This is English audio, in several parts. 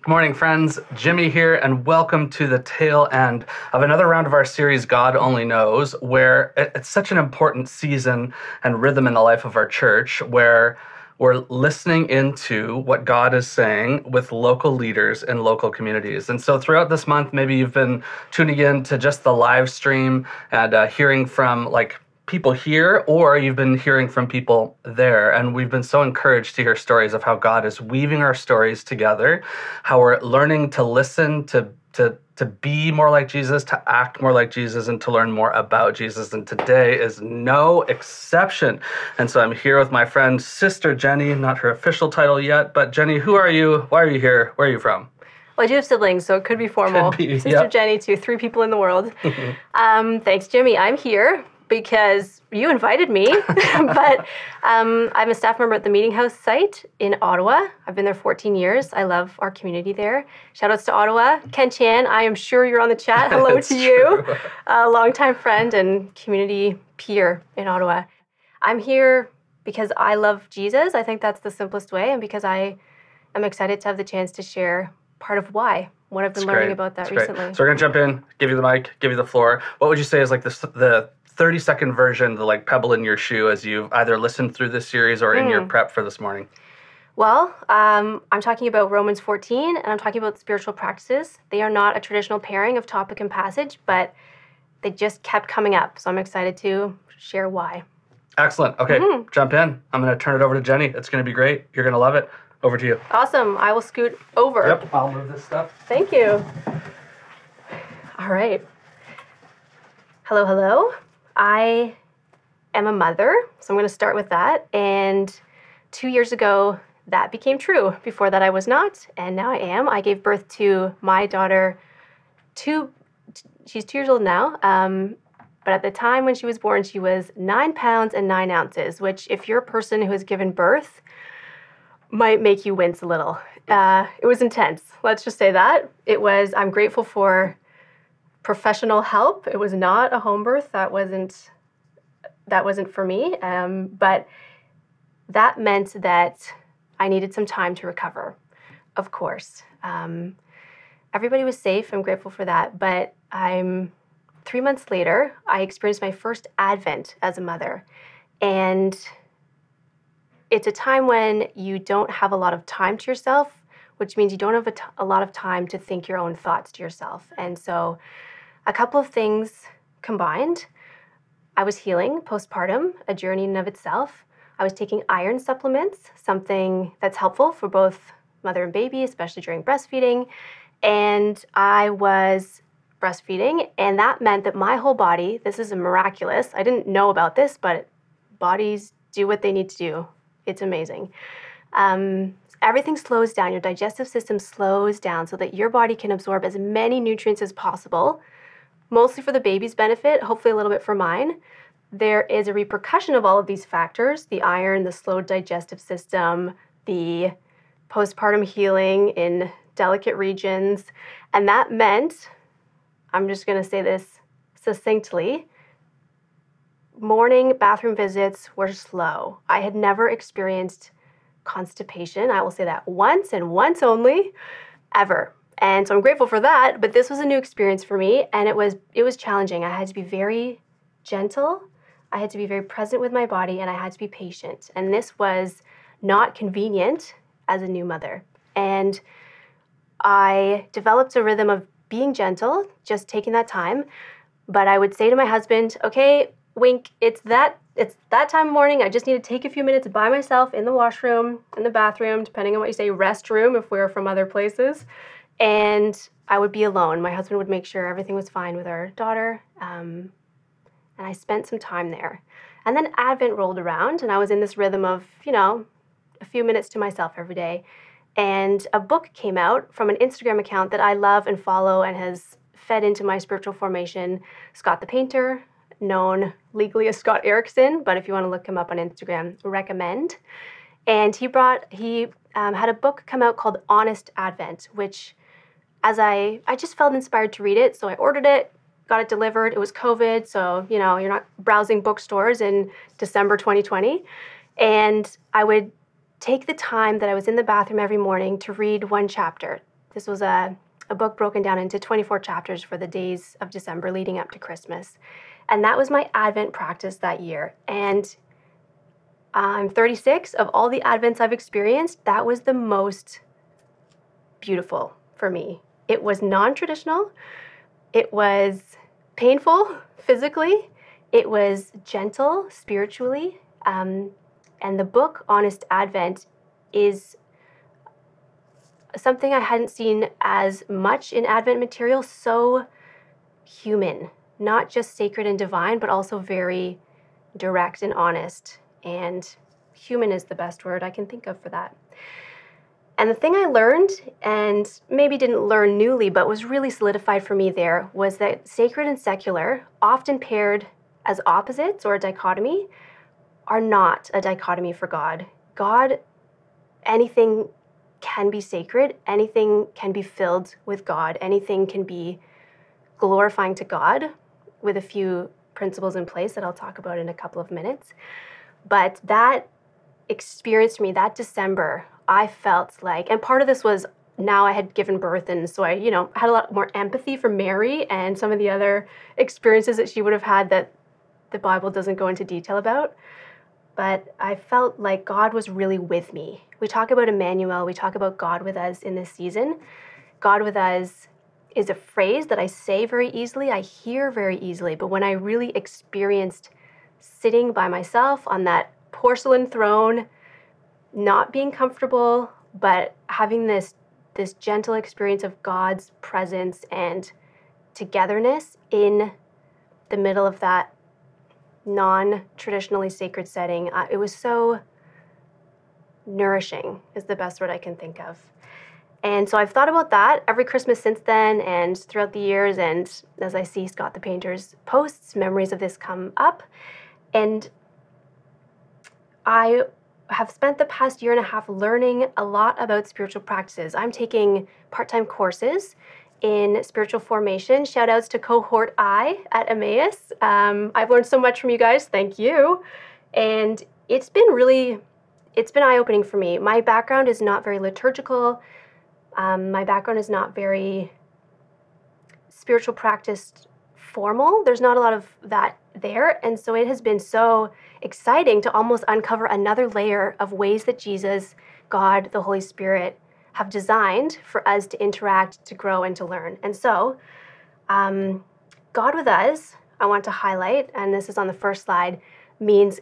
Good morning, friends. Jimmy here, and welcome to the tail end of another round of our series, God Only Knows, where it's such an important season and rhythm in the life of our church where we're listening into what God is saying with local leaders in local communities. And so throughout this month, maybe you've been tuning in to just the live stream and uh, hearing from like people here or you've been hearing from people there. And we've been so encouraged to hear stories of how God is weaving our stories together, how we're learning to listen, to, to, to be more like Jesus, to act more like Jesus, and to learn more about Jesus. And today is no exception. And so I'm here with my friend, Sister Jenny, not her official title yet, but Jenny, who are you? Why are you here? Where are you from? Well, I do have siblings, so it could be formal. Could be, Sister yep. Jenny to three people in the world. um, thanks, Jimmy. I'm here because you invited me. but um, I'm a staff member at the Meeting House site in Ottawa. I've been there 14 years. I love our community there. Shout outs to Ottawa. Ken Chan, I am sure you're on the chat. Hello That's to you, true. a longtime friend and community peer in Ottawa. I'm here because I love Jesus. I think that's the simplest way, and because I am excited to have the chance to share part of why, what I've been It's learning great. about that great. recently. So we're gonna jump in, give you the mic, give you the floor. What would you say is like the the 30 second version, the like pebble in your shoe as you've either listened through this series or in your Hmm. prep for this morning? Well, um, I'm talking about Romans 14 and I'm talking about spiritual practices. They are not a traditional pairing of topic and passage, but they just kept coming up. So I'm excited to share why. Excellent. Okay, Mm-hmm. jump in. I'm gonna turn it over to Jenny. It's gonna be great. You're gonna love it. Over to you. Awesome. I will scoot over. Yep, I'll move this stuff. Thank you. All right. Hello, hello. I am a mother, so I'm going to start with that. And two years ago, that became true. Before that, I was not, and now I am. I gave birth to my daughter. Two, she's two years old now. Um, but at the time when she was born, she was nine pounds and nine ounces, which, if you're a person who has given birth, might make you wince a little. Uh, it was intense. Let's just say that. It was, I'm grateful for professional help. It was not a home birth. That wasn't that wasn't for me. Um, but that meant that I needed some time to recover, of course. Um, everybody was safe. I'm grateful for that. But I'm three months later, I experienced my first Advent as a mother. And it's a time when you don't have a lot of time to yourself, which means you don't have a, t- a lot of time to think your own thoughts to yourself. And so, a couple of things combined. I was healing postpartum, a journey in and of itself. I was taking iron supplements, something that's helpful for both mother and baby, especially during breastfeeding. And I was breastfeeding, and that meant that my whole body, this is miraculous. I didn't know about this, but bodies do what they need to do. It's amazing. Um, everything slows down. Your digestive system slows down so that your body can absorb as many nutrients as possible, mostly for the baby's benefit, hopefully a little bit for mine. There is a repercussion of all of these factors the iron, the slow digestive system, the postpartum healing in delicate regions. And that meant, I'm just going to say this succinctly, morning bathroom visits were slow. I had never experienced constipation. I will say that once and once only, ever. And so I'm grateful for that, but this was a new experience for me and it was it was challenging. I had to be very gentle. I had to be very present with my body and I had to be patient. And this was not convenient as a new mother. And I developed a rhythm of being gentle, just taking that time. But I would say to my husband, okay, wink, it's that it's that time of morning. I just need to take a few minutes by myself in the washroom, in the bathroom, depending on what you say, restroom if we're from other places. And I would be alone. My husband would make sure everything was fine with our daughter. Um, and I spent some time there. And then Advent rolled around, and I was in this rhythm of, you know, a few minutes to myself every day. And a book came out from an Instagram account that I love and follow and has fed into my spiritual formation Scott the Painter, known legally as Scott Erickson, but if you want to look him up on Instagram, recommend. And he brought, he um, had a book come out called Honest Advent, which as I, I just felt inspired to read it. So I ordered it, got it delivered. It was COVID, so, you know, you're not browsing bookstores in December 2020. And I would take the time that I was in the bathroom every morning to read one chapter. This was a, a book broken down into 24 chapters for the days of December leading up to Christmas. And that was my Advent practice that year. And I'm 36. Of all the Advents I've experienced, that was the most beautiful for me. It was non traditional, it was painful physically, it was gentle spiritually. Um, and the book, Honest Advent, is something I hadn't seen as much in Advent material, so human, not just sacred and divine, but also very direct and honest. And human is the best word I can think of for that. And the thing I learned, and maybe didn't learn newly, but was really solidified for me there, was that sacred and secular, often paired as opposites or a dichotomy, are not a dichotomy for God. God, anything can be sacred, anything can be filled with God, anything can be glorifying to God with a few principles in place that I'll talk about in a couple of minutes. But that experience for me, that December, I felt like, and part of this was now I had given birth, and so I, you know, had a lot more empathy for Mary and some of the other experiences that she would have had that the Bible doesn't go into detail about. But I felt like God was really with me. We talk about Emmanuel, we talk about God with us in this season. God with us is a phrase that I say very easily, I hear very easily, but when I really experienced sitting by myself on that porcelain throne, not being comfortable, but having this this gentle experience of God's presence and togetherness in the middle of that non-traditionally sacred setting. Uh, it was so nourishing is the best word I can think of. And so I've thought about that every Christmas since then and throughout the years. And as I see Scott the Painter's posts, memories of this come up. And I have spent the past year and a half learning a lot about spiritual practices. I'm taking part time courses in spiritual formation. Shout outs to cohort I at Emmaus. Um, I've learned so much from you guys. Thank you. And it's been really, it's been eye opening for me. My background is not very liturgical. Um, my background is not very spiritual practice formal. There's not a lot of that there. And so it has been so exciting to almost uncover another layer of ways that Jesus, God, the Holy Spirit have designed for us to interact, to grow, and to learn. And so, um, God with us, I want to highlight, and this is on the first slide, means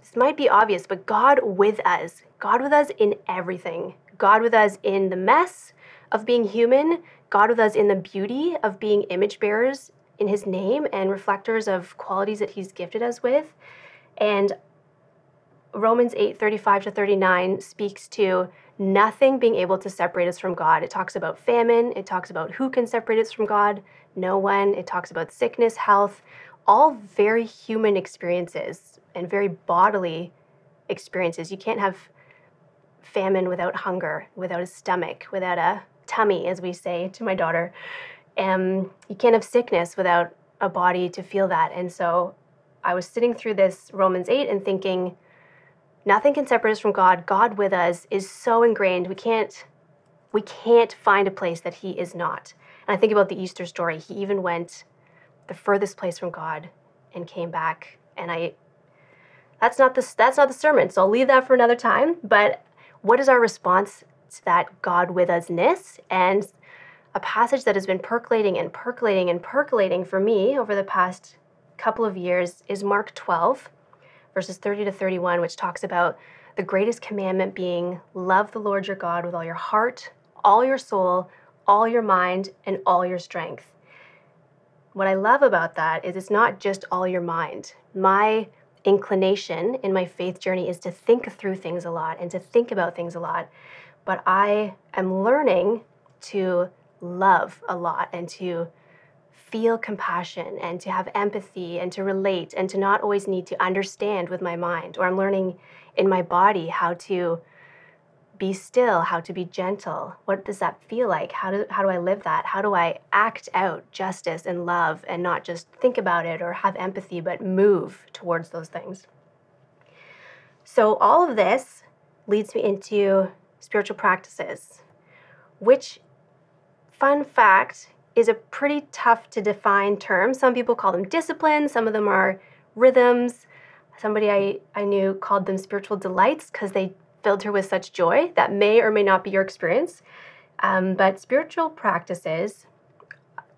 this might be obvious, but God with us, God with us in everything, God with us in the mess of being human, God with us in the beauty of being image bearers in His name and reflectors of qualities that He's gifted us with. And Romans 8 35 to 39 speaks to nothing being able to separate us from God. It talks about famine, it talks about who can separate us from God, no one. It talks about sickness, health, all very human experiences and very bodily experiences. You can't have famine without hunger, without a stomach, without a tummy, as we say to my daughter. And you can't have sickness without a body to feel that. And so I was sitting through this Romans 8 and thinking, nothing can separate us from God. God with us is so ingrained. We can't we can't find a place that he is not. And I think about the Easter story. He even went the furthest place from God and came back. And I that's not the that's not the sermon. So I'll leave that for another time, but what is our response to that God with usness and a passage that has been percolating and percolating and percolating for me over the past couple of years is Mark 12, verses 30 to 31, which talks about the greatest commandment being love the Lord your God with all your heart, all your soul, all your mind, and all your strength. What I love about that is it's not just all your mind. My inclination in my faith journey is to think through things a lot and to think about things a lot. But I am learning to love a lot and to feel compassion and to have empathy and to relate and to not always need to understand with my mind. Or I'm learning in my body how to be still, how to be gentle. What does that feel like? How do, how do I live that? How do I act out justice and love and not just think about it or have empathy, but move towards those things? So, all of this leads me into spiritual practices, which fun fact is a pretty tough to define term. Some people call them disciplines, some of them are rhythms. Somebody I, I knew called them spiritual delights because they filled her with such joy. That may or may not be your experience. Um, but spiritual practices,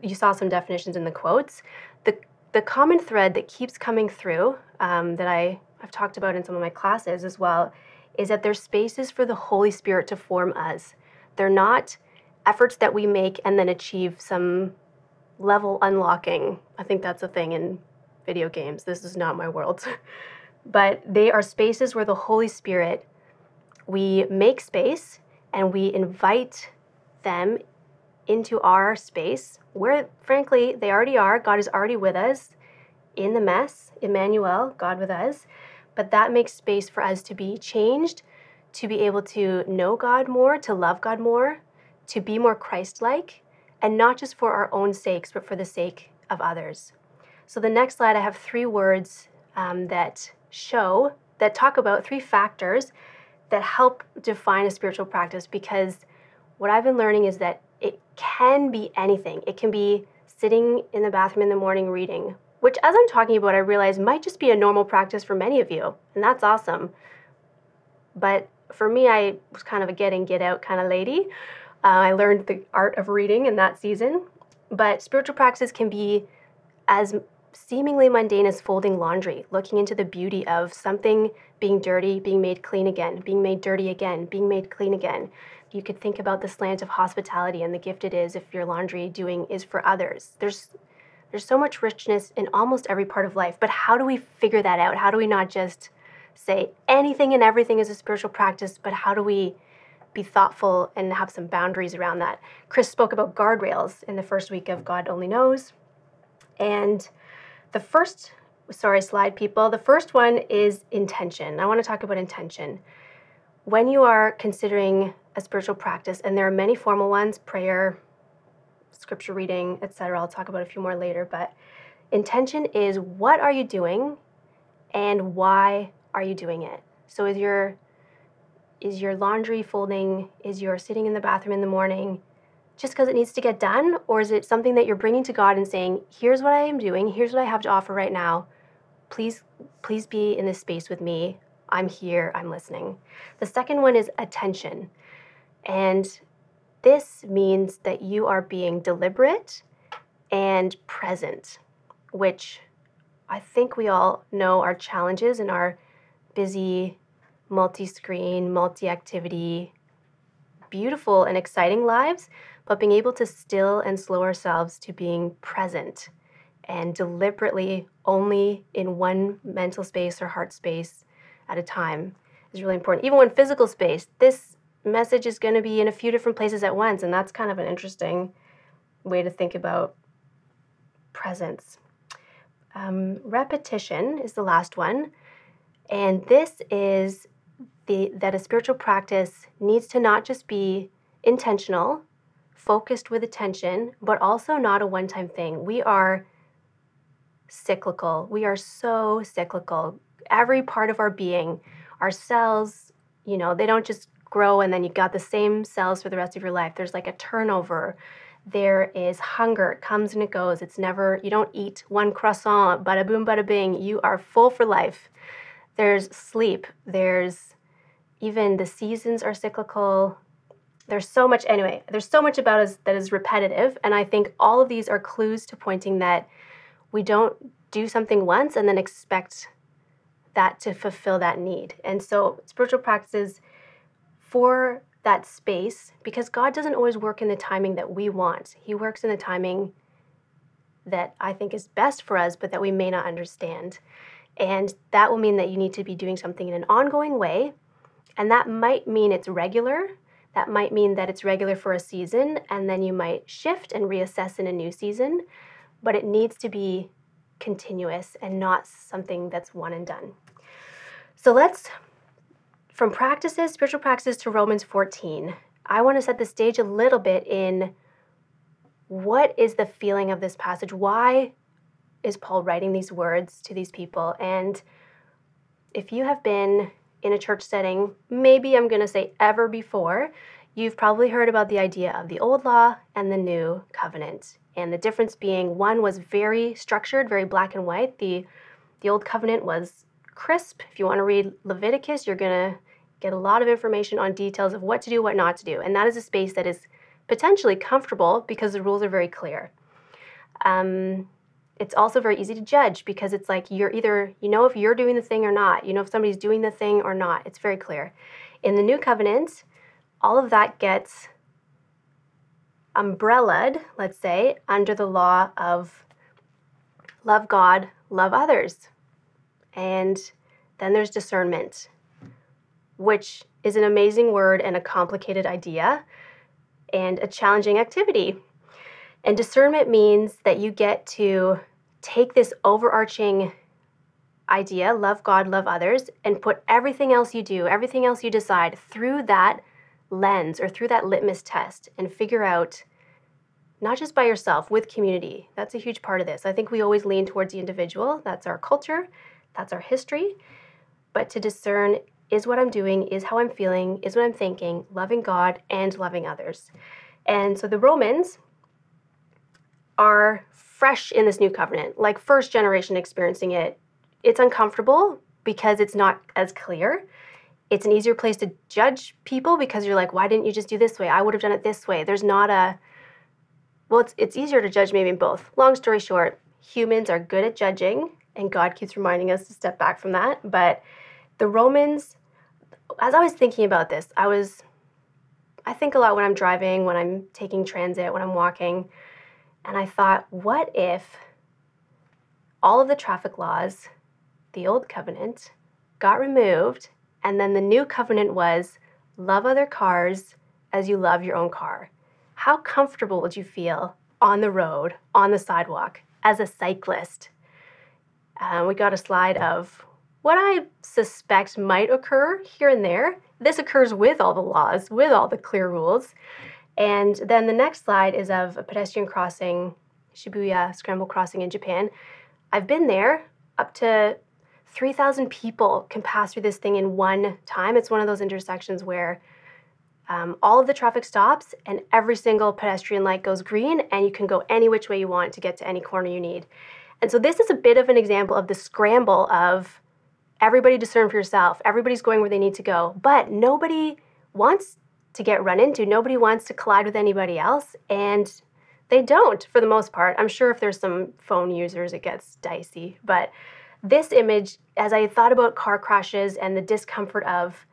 you saw some definitions in the quotes. The, the common thread that keeps coming through um, that I, I've talked about in some of my classes as well is that there's spaces for the Holy Spirit to form us. They're not efforts that we make and then achieve some level unlocking. I think that's a thing in video games. This is not my world. but they are spaces where the Holy Spirit, we make space and we invite them into our space where, frankly, they already are. God is already with us in the mess, Emmanuel, God with us. But that makes space for us to be changed, to be able to know God more, to love God more, to be more Christ like, and not just for our own sakes, but for the sake of others. So, the next slide, I have three words um, that show, that talk about three factors that help define a spiritual practice because what I've been learning is that it can be anything. It can be sitting in the bathroom in the morning reading, which, as I'm talking about, I realize might just be a normal practice for many of you, and that's awesome. But for me, I was kind of a get in, get out kind of lady. Uh, I learned the art of reading in that season. But spiritual practices can be as seemingly mundane as folding laundry, looking into the beauty of something being dirty, being made clean again, being made dirty again, being made clean again. You could think about the slant of hospitality and the gift it is if your laundry doing is for others. There's there's so much richness in almost every part of life, but how do we figure that out? How do we not just say anything and everything is a spiritual practice, but how do we be thoughtful and have some boundaries around that? Chris spoke about guardrails in the first week of God Only Knows. And the first, sorry, slide people, the first one is intention. I want to talk about intention. When you are considering a spiritual practice, and there are many formal ones prayer, scripture reading, etc. I'll talk about a few more later, but intention is what are you doing and why are you doing it? So is your is your laundry folding, is your sitting in the bathroom in the morning just because it needs to get done or is it something that you're bringing to God and saying, "Here's what I am doing, here's what I have to offer right now. Please please be in this space with me. I'm here, I'm listening." The second one is attention. And this means that you are being deliberate and present, which I think we all know are challenges in our busy, multi screen, multi activity, beautiful and exciting lives, but being able to still and slow ourselves to being present and deliberately only in one mental space or heart space at a time is really important. Even when physical space, this message is going to be in a few different places at once. And that's kind of an interesting way to think about presence. Um, repetition is the last one. And this is the, that a spiritual practice needs to not just be intentional, focused with attention, but also not a one time thing. We are cyclical. We are so cyclical. Every part of our being, our cells, you know, they don't just grow and then you got the same cells for the rest of your life. There's like a turnover. There is hunger. It comes and it goes. It's never, you don't eat one croissant, bada boom, bada bing. You are full for life. There's sleep. There's even the seasons are cyclical. There's so much, anyway, there's so much about us that is repetitive. And I think all of these are clues to pointing that we don't do something once and then expect that to fulfill that need. And so spiritual practices for that space because God doesn't always work in the timing that we want. He works in the timing that I think is best for us, but that we may not understand. And that will mean that you need to be doing something in an ongoing way. And that might mean it's regular. That might mean that it's regular for a season, and then you might shift and reassess in a new season. But it needs to be continuous and not something that's one and done. So let's from practices, spiritual practices to Romans 14, I want to set the stage a little bit in what is the feeling of this passage? Why is Paul writing these words to these people? And if you have been in a church setting, maybe I'm going to say ever before, you've probably heard about the idea of the old law and the new covenant. And the difference being one was very structured, very black and white. The the old covenant was crisp. If you want to read Leviticus, you're going to get a lot of information on details of what to do, what not to do. And that is a space that is potentially comfortable because the rules are very clear. Um, it's also very easy to judge because it's like you're either, you know, if you're doing the thing or not, you know, if somebody's doing the thing or not. It's very clear. In the new covenant, all of that gets umbrellaed, let's say, under the law of love God, love others. And then there's discernment, which is an amazing word and a complicated idea and a challenging activity. And discernment means that you get to take this overarching idea, love God, love others, and put everything else you do, everything else you decide through that lens or through that litmus test and figure out not just by yourself, with community. That's a huge part of this. I think we always lean towards the individual. That's our culture, that's our history. But to discern is what I'm doing, is how I'm feeling, is what I'm thinking, loving God and loving others. And so the Romans are fresh in this new covenant, like first generation experiencing it. It's uncomfortable because it's not as clear. It's an easier place to judge people because you're like, why didn't you just do this way? I would have done it this way. There's not a, well, it's, it's easier to judge maybe in both. Long story short, humans are good at judging, and God keeps reminding us to step back from that. But the Romans, as I was thinking about this, I was, I think a lot when I'm driving, when I'm taking transit, when I'm walking and I thought, what if all of the traffic laws, the old covenant, got removed, and then the new covenant was love other cars as you love your own car? How comfortable would you feel on the road, on the sidewalk, as a cyclist? Uh, we got a slide of what I suspect might occur here and there. This occurs with all the laws, with all the clear rules. And then the next slide is of a pedestrian crossing, Shibuya Scramble Crossing in Japan. I've been there. Up to 3,000 people can pass through this thing in one time. It's one of those intersections where um, all of the traffic stops and every single pedestrian light goes green, and you can go any which way you want to get to any corner you need. And so, this is a bit of an example of the scramble of everybody discern for yourself. Everybody's going where they need to go, but nobody wants to get run into. Nobody wants to collide with anybody else, and they don't for the most part. I'm sure if there's some phone users, it gets dicey. But this image, as I thought about car crashes and the discomfort of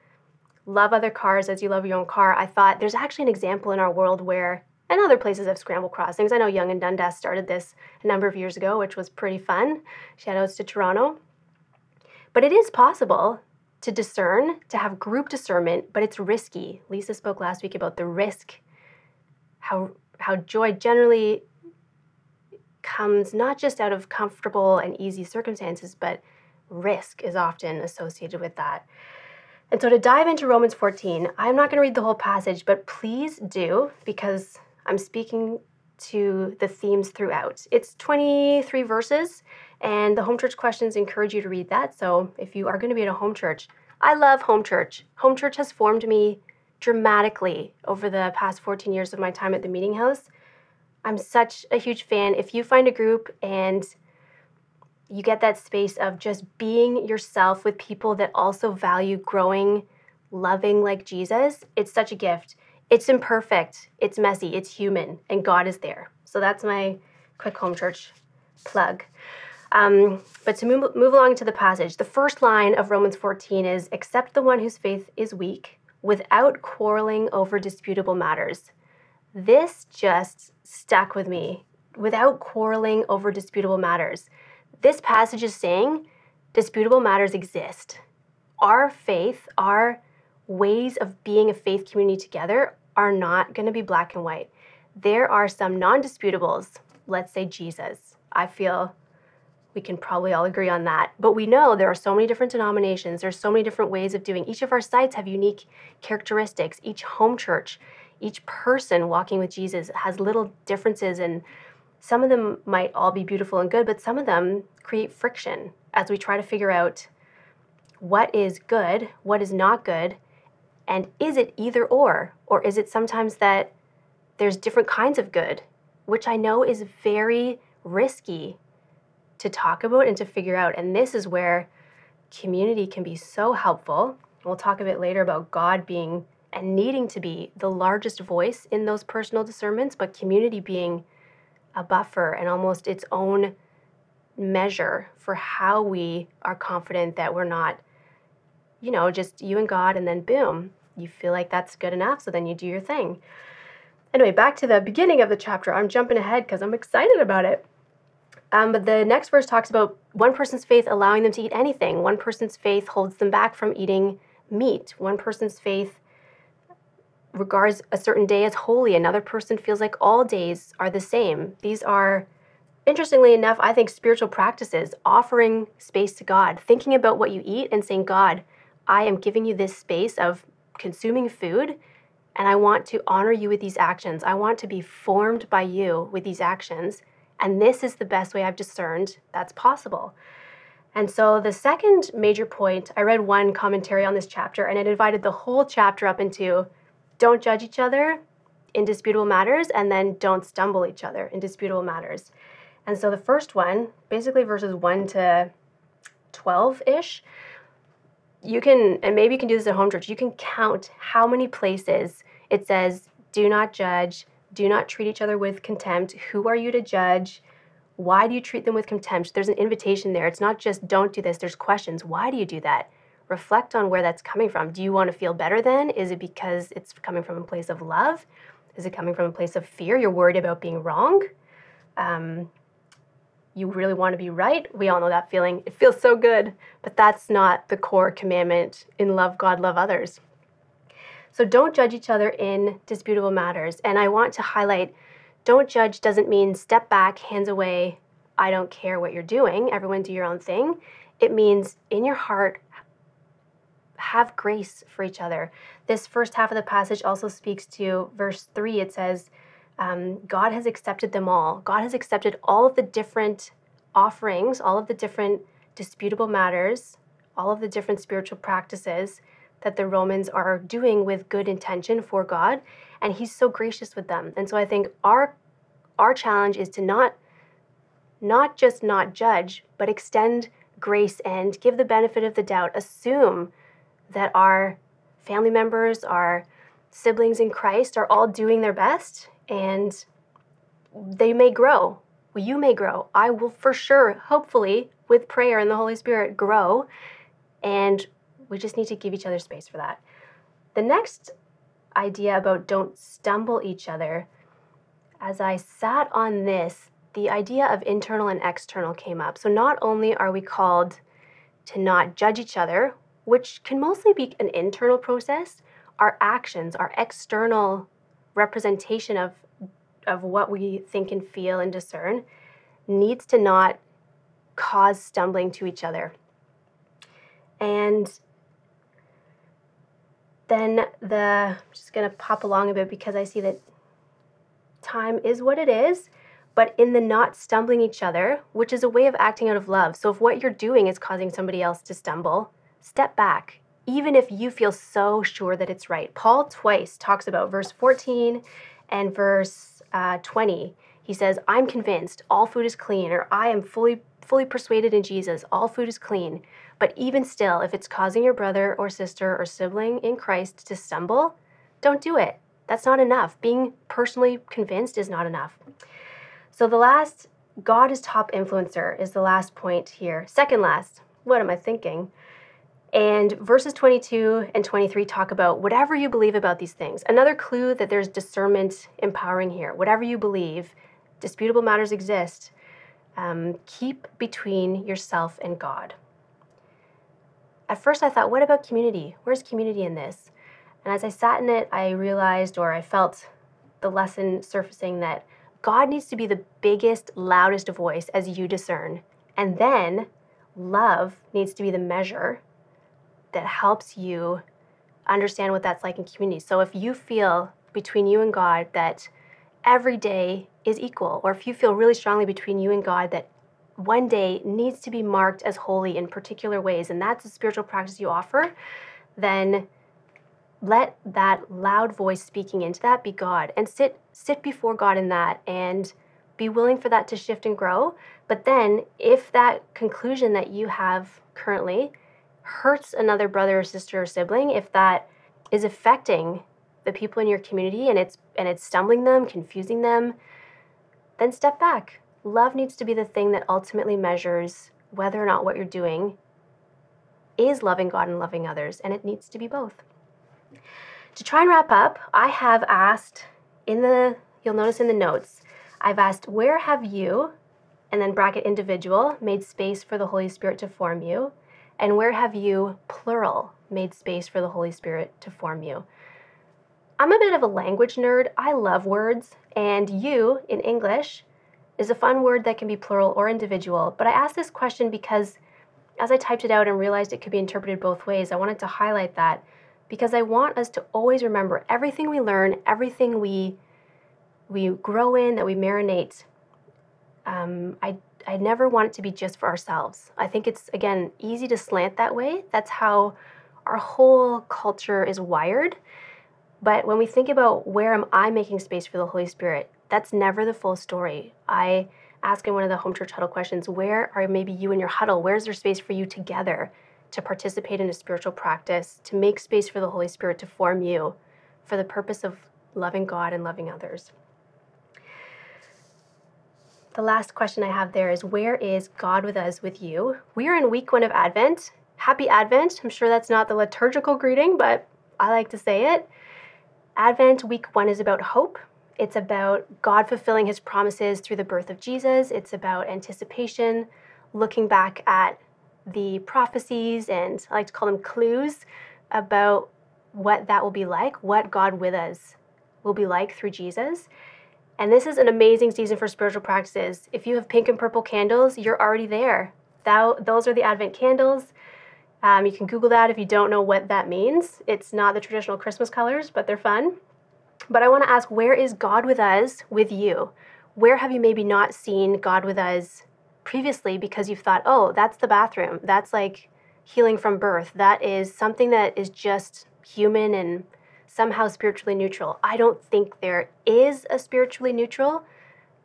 love other cars as you love your own car, I thought there's actually an example in our world where, and other places have scramble crossings. I know Yonge and Dundas started this a number of years ago, which was pretty fun. Shout outs to Toronto. But it is possible to discern, to have group discernment, but it's risky. Lisa spoke last week about the risk, how how joy generally comes not just out of comfortable and easy circumstances, but risk is often associated with that. And so to dive into Romans 14, I'm not going to read the whole passage, but please do because I'm speaking to the themes throughout. It's 23 verses, and the home church questions encourage you to read that. So if you are going to be at a home church, I love home church. Home church has formed me dramatically over the past 14 years of my time at the meeting house. I'm such a huge fan. If you find a group and you get that space of just being yourself with people that also value growing, loving like Jesus, it's such a gift. It's imperfect, it's messy, it's human, and God is there. So that's my quick home church plug. Um, but to move, move along to the passage, the first line of Romans 14 is Accept the one whose faith is weak without quarreling over disputable matters. This just stuck with me. Without quarreling over disputable matters. This passage is saying disputable matters exist. Our faith, our ways of being a faith community together are not going to be black and white. There are some non disputables, let's say Jesus. I feel we can probably all agree on that. But we know there are so many different denominations, there's so many different ways of doing. Each of our sites have unique characteristics. Each home church, each person walking with Jesus has little differences and some of them might all be beautiful and good, but some of them create friction as we try to figure out what is good, what is not good, And is it either or? Or is it sometimes that there's different kinds of good, which I know is very risky to talk about and to figure out. And this is where community can be so helpful. We'll talk a bit later about God being and needing to be the largest voice in those personal discernments, but community being a buffer and almost its own measure for how we are confident that we're not, you know, just you and God, and then boom, you feel like that's good enough. So then you do your thing. Anyway, back to the beginning of the chapter. I'm jumping ahead because I'm excited about it. Um, but the next verse talks about one person's faith allowing them to eat anything. One person's faith holds them back from eating meat. One person's faith regards a certain day as holy. Another person feels like all days are the same. These are, interestingly enough, I think spiritual practices, offering space to God, thinking about what you eat and saying, God, I am giving you this space of consuming food, and I want to honor you with these actions. I want to be formed by you with these actions. And this is the best way I've discerned that's possible. And so, the second major point, I read one commentary on this chapter, and it divided the whole chapter up into don't judge each other in disputable matters, and then don't stumble each other in disputable matters. And so the first one, basically verses 1 to 12 ish, you can, and maybe you can do this at home church, you can count how many places it says, do not judge, do not treat each other with contempt. Who are you to judge? Why do you treat them with contempt? There's an invitation there. It's not just don't do this, there's questions. Why do you do that? reflect on where that's coming from. Do you want to feel better then? Is it because it's coming from a place of love? Is it coming from a place of fear? You're worried about being wrong? Um, you really want to be right? We all know that feeling. It feels so good, but that's not the core commandment in love God, love others. So don't judge each other in disputable matters. And I want to highlight don't judge doesn't mean step back, hands away, I don't care what you're doing, everyone do your own thing. It means in your heart, have grace for each other. This first half of the passage also speaks to verse 3. It says, um, God has accepted them all. God has accepted all of the different offerings, all of the different disputable matters, all of the different spiritual practices that the Romans are doing with good intention for God, and He's so gracious with them. And so I think our our challenge is to not not just not judge, but extend grace and give the benefit of the doubt. Assume that our family members, our siblings in Christ are all doing their best and they may grow. Well, you may grow. I will for sure, hopefully, with prayer and the Holy Spirit, grow. And we just need to give each other space for that. The next idea about don't stumble each other, as I sat on this, the idea of internal and external came up. So, not only are we called to not judge each other, which can mostly be an internal process, our actions, our external representation of, of what we think and feel and discern, needs to not cause stumbling to each other. And then the, I'm just to pop along a bit because I see that time is what it is, but in the not stumbling each other, which is a way of acting out of love. So if what you're doing is causing somebody else to stumble, step back, even if you feel so sure that it's right. Paul twice talks about verse 14 and verse uh, 20. He says, I'm convinced all food is clean, or I am fully fully persuaded in Jesus, all food is clean. But even still, if it's causing your brother or sister or sibling in Christ to stumble, don't do it. That's not enough. Being personally convinced is not enough. So the last, God is top influencer, is the last point here. Second last, what am I thinking? And verses 22 and 23 talk about whatever you believe about these things. Another clue that there's discernment empowering here. Whatever you believe, disputable matters exist. Um, keep between yourself and God. At first, I thought, what about community? Where's community in this? And as I sat in it, I realized or I felt the lesson surfacing that God needs to be the biggest, loudest voice as you discern. And then love needs to be the measure that helps you understand what that's like in community. So if you feel between you and God that every day is equal, or if you feel really strongly between you and God that one day needs to be marked as holy in particular ways, and that's a spiritual practice you offer, then let that loud voice speaking into that be God and sit sit before God in that and be willing for that to shift and grow. But then if that conclusion that you have currently hurts another brother or sister or sibling, if that is affecting the people in your community and it's and it's stumbling them, confusing them, then step back. Love needs to be the thing that ultimately measures whether or not what you're doing is loving God and loving others, and it needs to be both. To try and wrap up, I have asked in the, you'll notice in the notes, I've asked, where have you, and then bracket individual, made space for the Holy Spirit to form you? And where have you, plural, made space for the Holy Spirit to form you? I'm a bit of a language nerd. I love words, and you in English is a fun word that can be plural or individual. But I asked this question because as I typed it out and realized it could be interpreted both ways, I wanted to highlight that because I want us to always remember everything we learn, everything we we grow in, that we marinate. Um, I I never want it to be just for ourselves. I think it's again easy to slant that way. That's how our whole culture is wired. But when we think about where am I making space for the Holy Spirit, that's never the full story. I ask in one of the home church huddle questions, where are maybe you and your huddle? Where's there space for you together? to participate in a spiritual practice, to make space for the Holy Spirit to form you for the purpose of loving God and loving others. The last question I have there is Where is God with us, with you? We are in week one of Advent. Happy Advent. I'm sure that's not the liturgical greeting, but I like to say it. Advent week one is about hope. It's about God fulfilling his promises through the birth of Jesus. It's about anticipation, looking back at the prophecies and I like to call them clues about what that will be like, what God with us will be like through Jesus. And this is an amazing season for spiritual practices. If you have pink and purple candles, you're already there. Those are the Advent candles. Um, you can Google that if you don't know what that means. It's not the traditional Christmas colors, but they're fun. But I want to ask where is God with us with you? Where have you maybe not seen God with us previously because you've thought, oh, that's the bathroom. That's like healing from birth. That is something that is just human and somehow spiritually neutral. I don't think there is a spiritually neutral.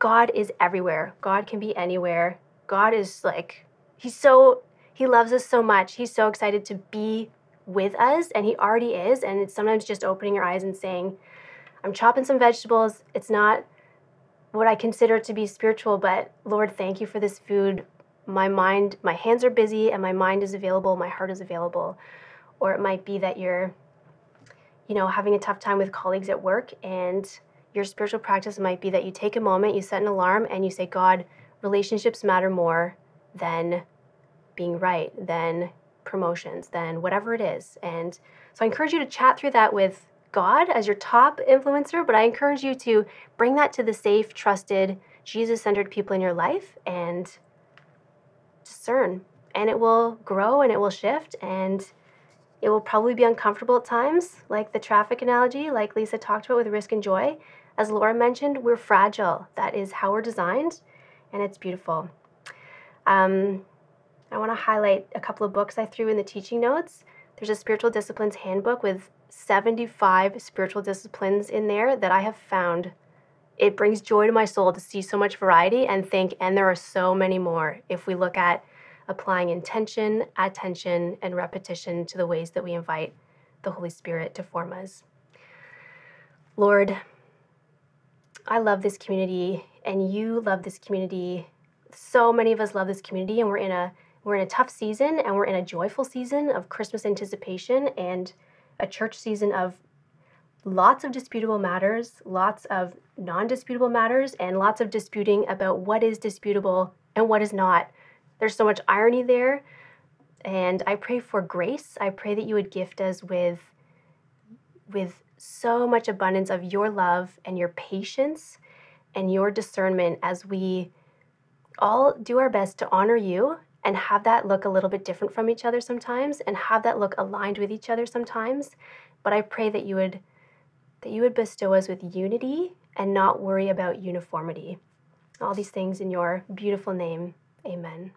God is everywhere. God can be anywhere. God is like, He's so, He loves us so much. He's so excited to be with us, and He already is. And it's sometimes just opening your eyes and saying, I'm chopping some vegetables. It's not what I consider to be spiritual, but Lord, thank you for this food. My mind, my hands are busy and my mind is available, my heart is available. Or it might be that you're, you know, having a tough time with colleagues at work and your spiritual practice might be that you take a moment, you set an alarm, and you say, God, relationships matter more than being right, than promotions, than whatever it is. And so I encourage you to chat through that with God as your top influencer, but I encourage you to bring that to the safe, trusted, Jesus centered people in your life and discern. And it will grow and it will shift and it will probably be uncomfortable at times, like the traffic analogy, like Lisa talked about with risk and joy. As Laura mentioned, we're fragile. That is how we're designed, and it's beautiful. Um, I want to highlight a couple of books I threw in the teaching notes. There's a spiritual disciplines handbook with 75 spiritual disciplines in there that I have found. It brings joy to my soul to see so much variety and think, and there are so many more if we look at applying intention, attention, and repetition to the ways that we invite the Holy Spirit to form us. Lord, I love this community, and you love this community. So many of us love this community, and we're in a we're in a tough season, and we're in a joyful season of Christmas anticipation and a church season of lots of disputable matters, lots of non disputable matters, and lots of disputing about what is disputable and what is not. There's so much irony there. And I pray for grace. I pray that you would gift us with, with so much abundance of your love and your patience and your discernment as we all do our best to honor you and have that look a little bit different from each other sometimes and have that look aligned with each other sometimes. But i pray that you would that you would bestow us with unity and not worry about uniformity. All these things in your beautiful name. Amen